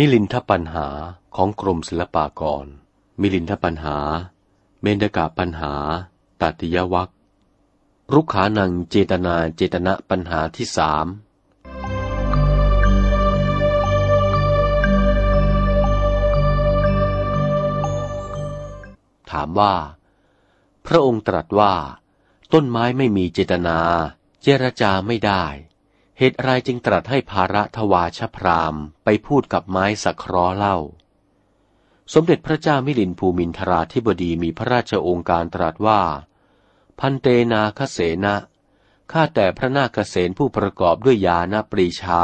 มิลินทปัญหาของกรมศิลปากร มิลินทปัญหา เมนกาปัญหา ตัติยวัครุกขานังเจตนาเจตนะปัญหาที่สามถามว่า พระองค์ตรัสว่า ต้นไม้ไม่มีเจตนา เจรจาไม่ได้ เหตุไรจึงตรัสให้ภาระทวาชพรามไปพูดกับไม้สักครอเล่า สมเด็จพระเจ้ามิลินภูมินทราธิบดีมีพระราชโองการตรัสว่า พันเตนาคเสนะข้าแต่พระนาคเสนผู้ประกอบด้วยยาณปรีชา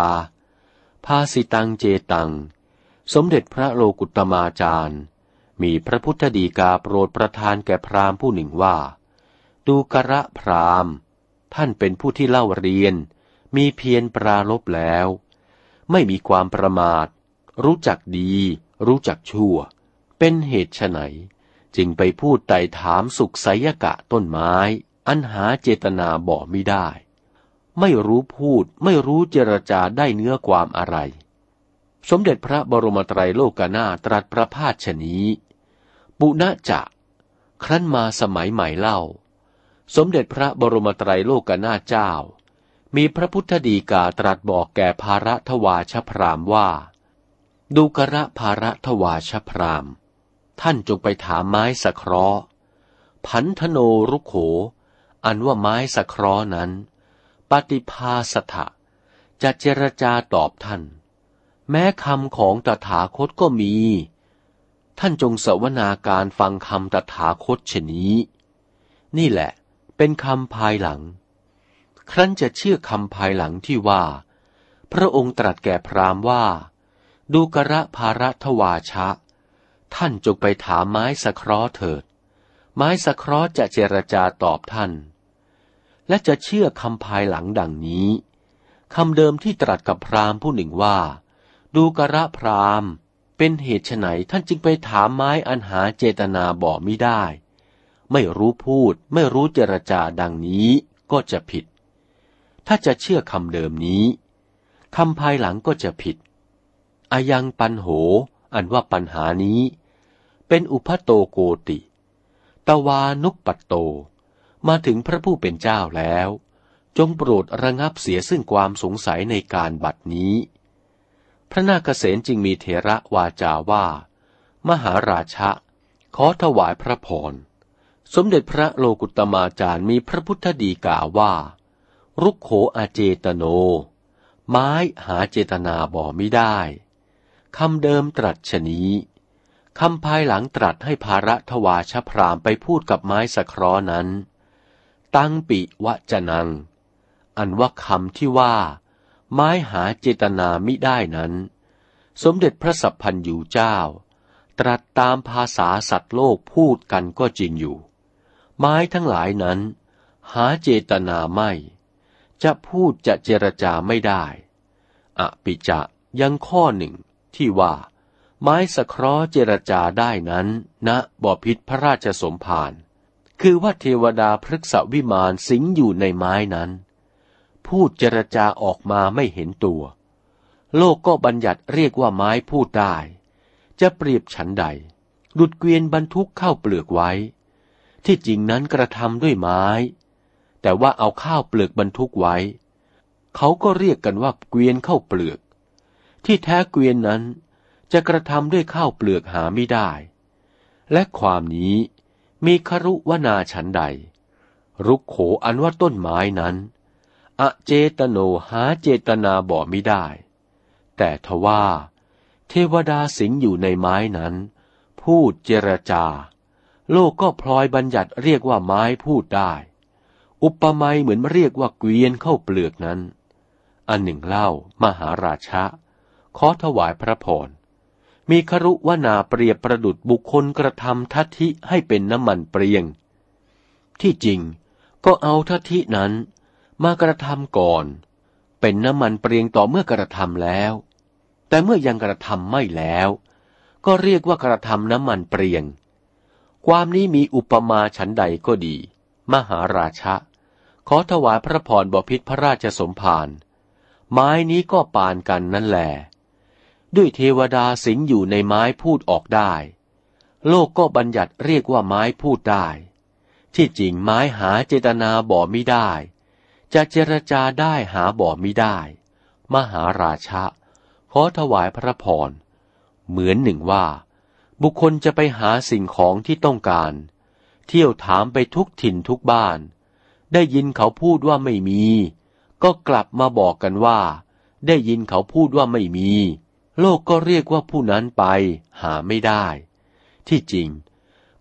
ภาสิตังเจตัง สมเด็จพระโลกุตมาจารย์ มีพระพุทธดีกาโปรดประทานแก่พราหมณ์ผู้หนึ่งว่า ดูกระพราหมณ์ ท่านเป็นผู้ที่เล่าเรียน มีเพียรปราลบแล้ว ไม่มีความประมาท รู้จักดี รู้จักชั่ว เป็นเหตุไฉนจึงไปพูดไต่ถามสุขไสยกะต้นไม้ อันหาเจตนาบอกไม่ได้ ไม่รู้พูดไม่รู้เจรจาได้เนื้อความอะไร สมเด็จพระบรมไตรโลกนาตรัสประพาชนี้ ปุณะจะครั้นมาสมัยใหม่เล่า สมเด็จพระบรมไตรโลกนาเจ้า มีพระพุทธดีกาตรัสบอกแก่ภาระทวาชพรามว่า ดูกระภาระทวาชพราม ท่านจงไปถามไม้สะเคราะห์พันธโนรุโข อันว่าไม้สะเคราะห์นั้น ปฏิภาสถะจะเจรจาตอบท่าน แม้คำของตถาคตก็มี ท่านจงสวนาการฟังคำตถาคตชนี้ นี่แหละ เป็นคำภายหลัง ครั้นจะเชื่อคำภายหลังที่ว่า พระองค์ตรัสแก่พราหมณ์ว่า ดูกระภาระทวาชะ ท่านจงไปถามไม้สะเคราะห์เถิด ไม้สะเคราะห์จะเจรจาตอบท่าน และจะเชื่อคำภายหลังดังนี้คำเดิมที่ตรัสกับพราหมณ์ผู้หนึ่งว่า ดูกระพราหมณ์ เป็นเหตุไฉนท่านจึงไปถามไม้อันหาเจตนาบอกไม่ได้ ไม่รู้พูดไม่รู้เจรจาดังนี้ก็จะผิด ถ้าจะเชื่อคำเดิมนี้คำภายหลังก็จะผิดอายังปันโห อันว่าปัญหานี้ เป็นอุพโตโกติ ตวานุปปัตโต มาถึงพระผู้เป็นเจ้าแล้ว จงโปรดระงับเสียซึ่งความสงสัยในการบัดนี้ พระนาคเษนจึงมีเถระวาจาว่า มหาราชะ ขอถวายพระพร สมเด็จพระโลกุตมาจารย์มีพระพุทธดีกาว่า รุกโขอาเจตโน ไม้หาเจตนาบ่ไม่ได้คำเดิมตรัสชนี้คำภายหลังตรัสให้ภาระทวาชพรามไปพูดกับไม้สคราะห์นั้น ตั้งปิวะจนัง อันว่าคำที่ว่า ไม้หาเจตนามิได้นั้น สมเด็จพระสัพพันยูเจ้า ตรัสตามภาษาสัตว์โลกพูดกันก็จริงอยู่ ไม้ทั้งหลายนั้น หาเจตนาไม่ จะพูดจะเจรจาไม่ได้อปิจะยังข้อหนึ่งที่ว่า ไม้สะเคราะห์เจรจาได้นั้นณนะบ่อพิษพระราชสมภารคือว่าเทวดาพฤกษวิมานสิงอยู่ในไม้นั้น พูดเจรจาออกมาไม่เห็นตัว โลกก็บัญญัติเรียกว่าไม้พูดได้ จะเปรียบฉันใด ดุดเกวียนบรรทุกเข้าเปลือกไว้ ที่จริงนั้นกระทำด้วยไม้ แต่ว่าเอาข้าวเปลือกบรรทุกไว้ เขาก็เรียกกันว่าเกวียนข้าวเปลือก ที่แท้เกวียนนั้นจะกระทำด้วยข้าวเปลือกหาไม่ได้ และความนี้มีครุวนาฉันใด รุกโขอันว่าต้นไม้นั้น อเจตโนหาเจตนาบ่ไม่ได้ แต่ทว่า เทวดาสิงอยู่ในไม้นั้น พูดเจรจา โลกก็พลอยบัญญัติเรียกว่าไม้พูดได้ อุปมาเหมือนเรียกว่าเกวียนเข้าเปลือกนั้น อันหนึ่งเล่ามหาราชะขอถวายพระพร มีครุวนาเปรียบประดุดบุคคลกระทำทัตทิให้เป็นน้ำมันเปรียง ที่จริงก็เอาทัตทินั้นมากระทำก่อน เป็นน้ำมันเปรียงต่อเมื่อกระทำแล้ว แต่เมื่อยังกระทำไม่แล้ว ก็เรียกว่ากระทำน้ำมันเปรียง ความนี้มีอุปมาฉันใดก็ดี มหาราชะ ขอถวายพระพรบพิษพระราชสมภาร ไม้นี้ก็ปานกันนั่นแหละด้วยเทวดาสิงอยู่ในไม้พูดออกได้ โลกก็บัญญัติเรียกว่าไม้พูดได้ ที่จริงไม้หาเจตนาบ่ม่ได้ จะเจรจาได้หาบ่ม่ได้ มหาราชะ ขอถวายพระพร เหมือนหนึ่งว่า บุคคลจะไปหาสิ่งของที่ต้องการ เที่ยวถามไปทุกถิ่นทุกบ้าน ได้ยินเขาพูดว่าไม่มี ก็กลับมาบอกกันว่า ได้ยินเขาพูดว่าไม่มี โลกก็เรียกว่าผู้นั้นไป หาไม่ได้ ที่จริง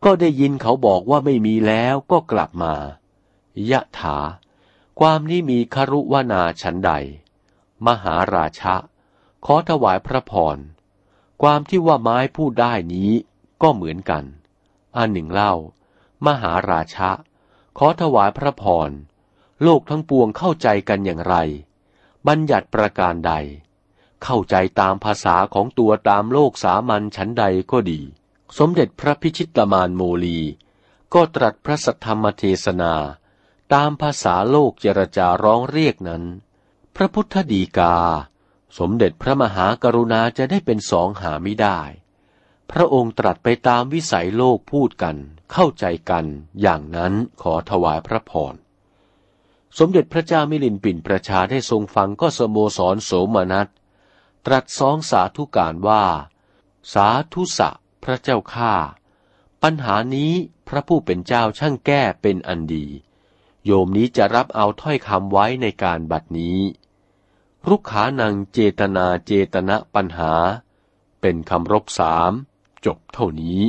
ก็ได้ยินเขาบอกว่าไม่มีแล้วก็กลับมายะถา ความนี้มีครุวนาฉันใด มหาราชะ ขอถวายพระพร ความที่ว่าไม้พูดได้นี้ก็เหมือนกันอันหนึ่งเล่า มหาราชะ ขอถวายพระพร โลกทั้งปวงเข้าใจกันอย่างไร บัญญัติประการใด เข้าใจตามภาษาของตัวตามโลกสามัญชั้นใดก็ดี สมเด็จพระพิชิตมานโมลี ก็ตรัสพระสัทธรรมเทศนา ตามภาษาโลกเจรจาร้องเรียกนั้น พระพุทธดีกา สมเด็จพระมหากรุณาจะได้เป็นสองหาไม่ได้ พระองค์ตรัสไปตามวิสัยโลกพูดกัน เข้าใจกันอย่างนั้นขอถวายพระพรสมเด็จพระเจ้ามิลินปินประชาได้ทรงฟังก็สโมสรโสมนัสตรัสสองสาธุการว่า สาธุสะพระเจ้าข้าปัญหานี้พระผู้เป็นเจ้าช่างแก้เป็นอันดี โยมนี้จะรับเอาถ้อยคำไว้ในการบัดนี้ รุกขานังเจตนาเจตนะปัญหา เป็นคำรบสาม จบเท่านี้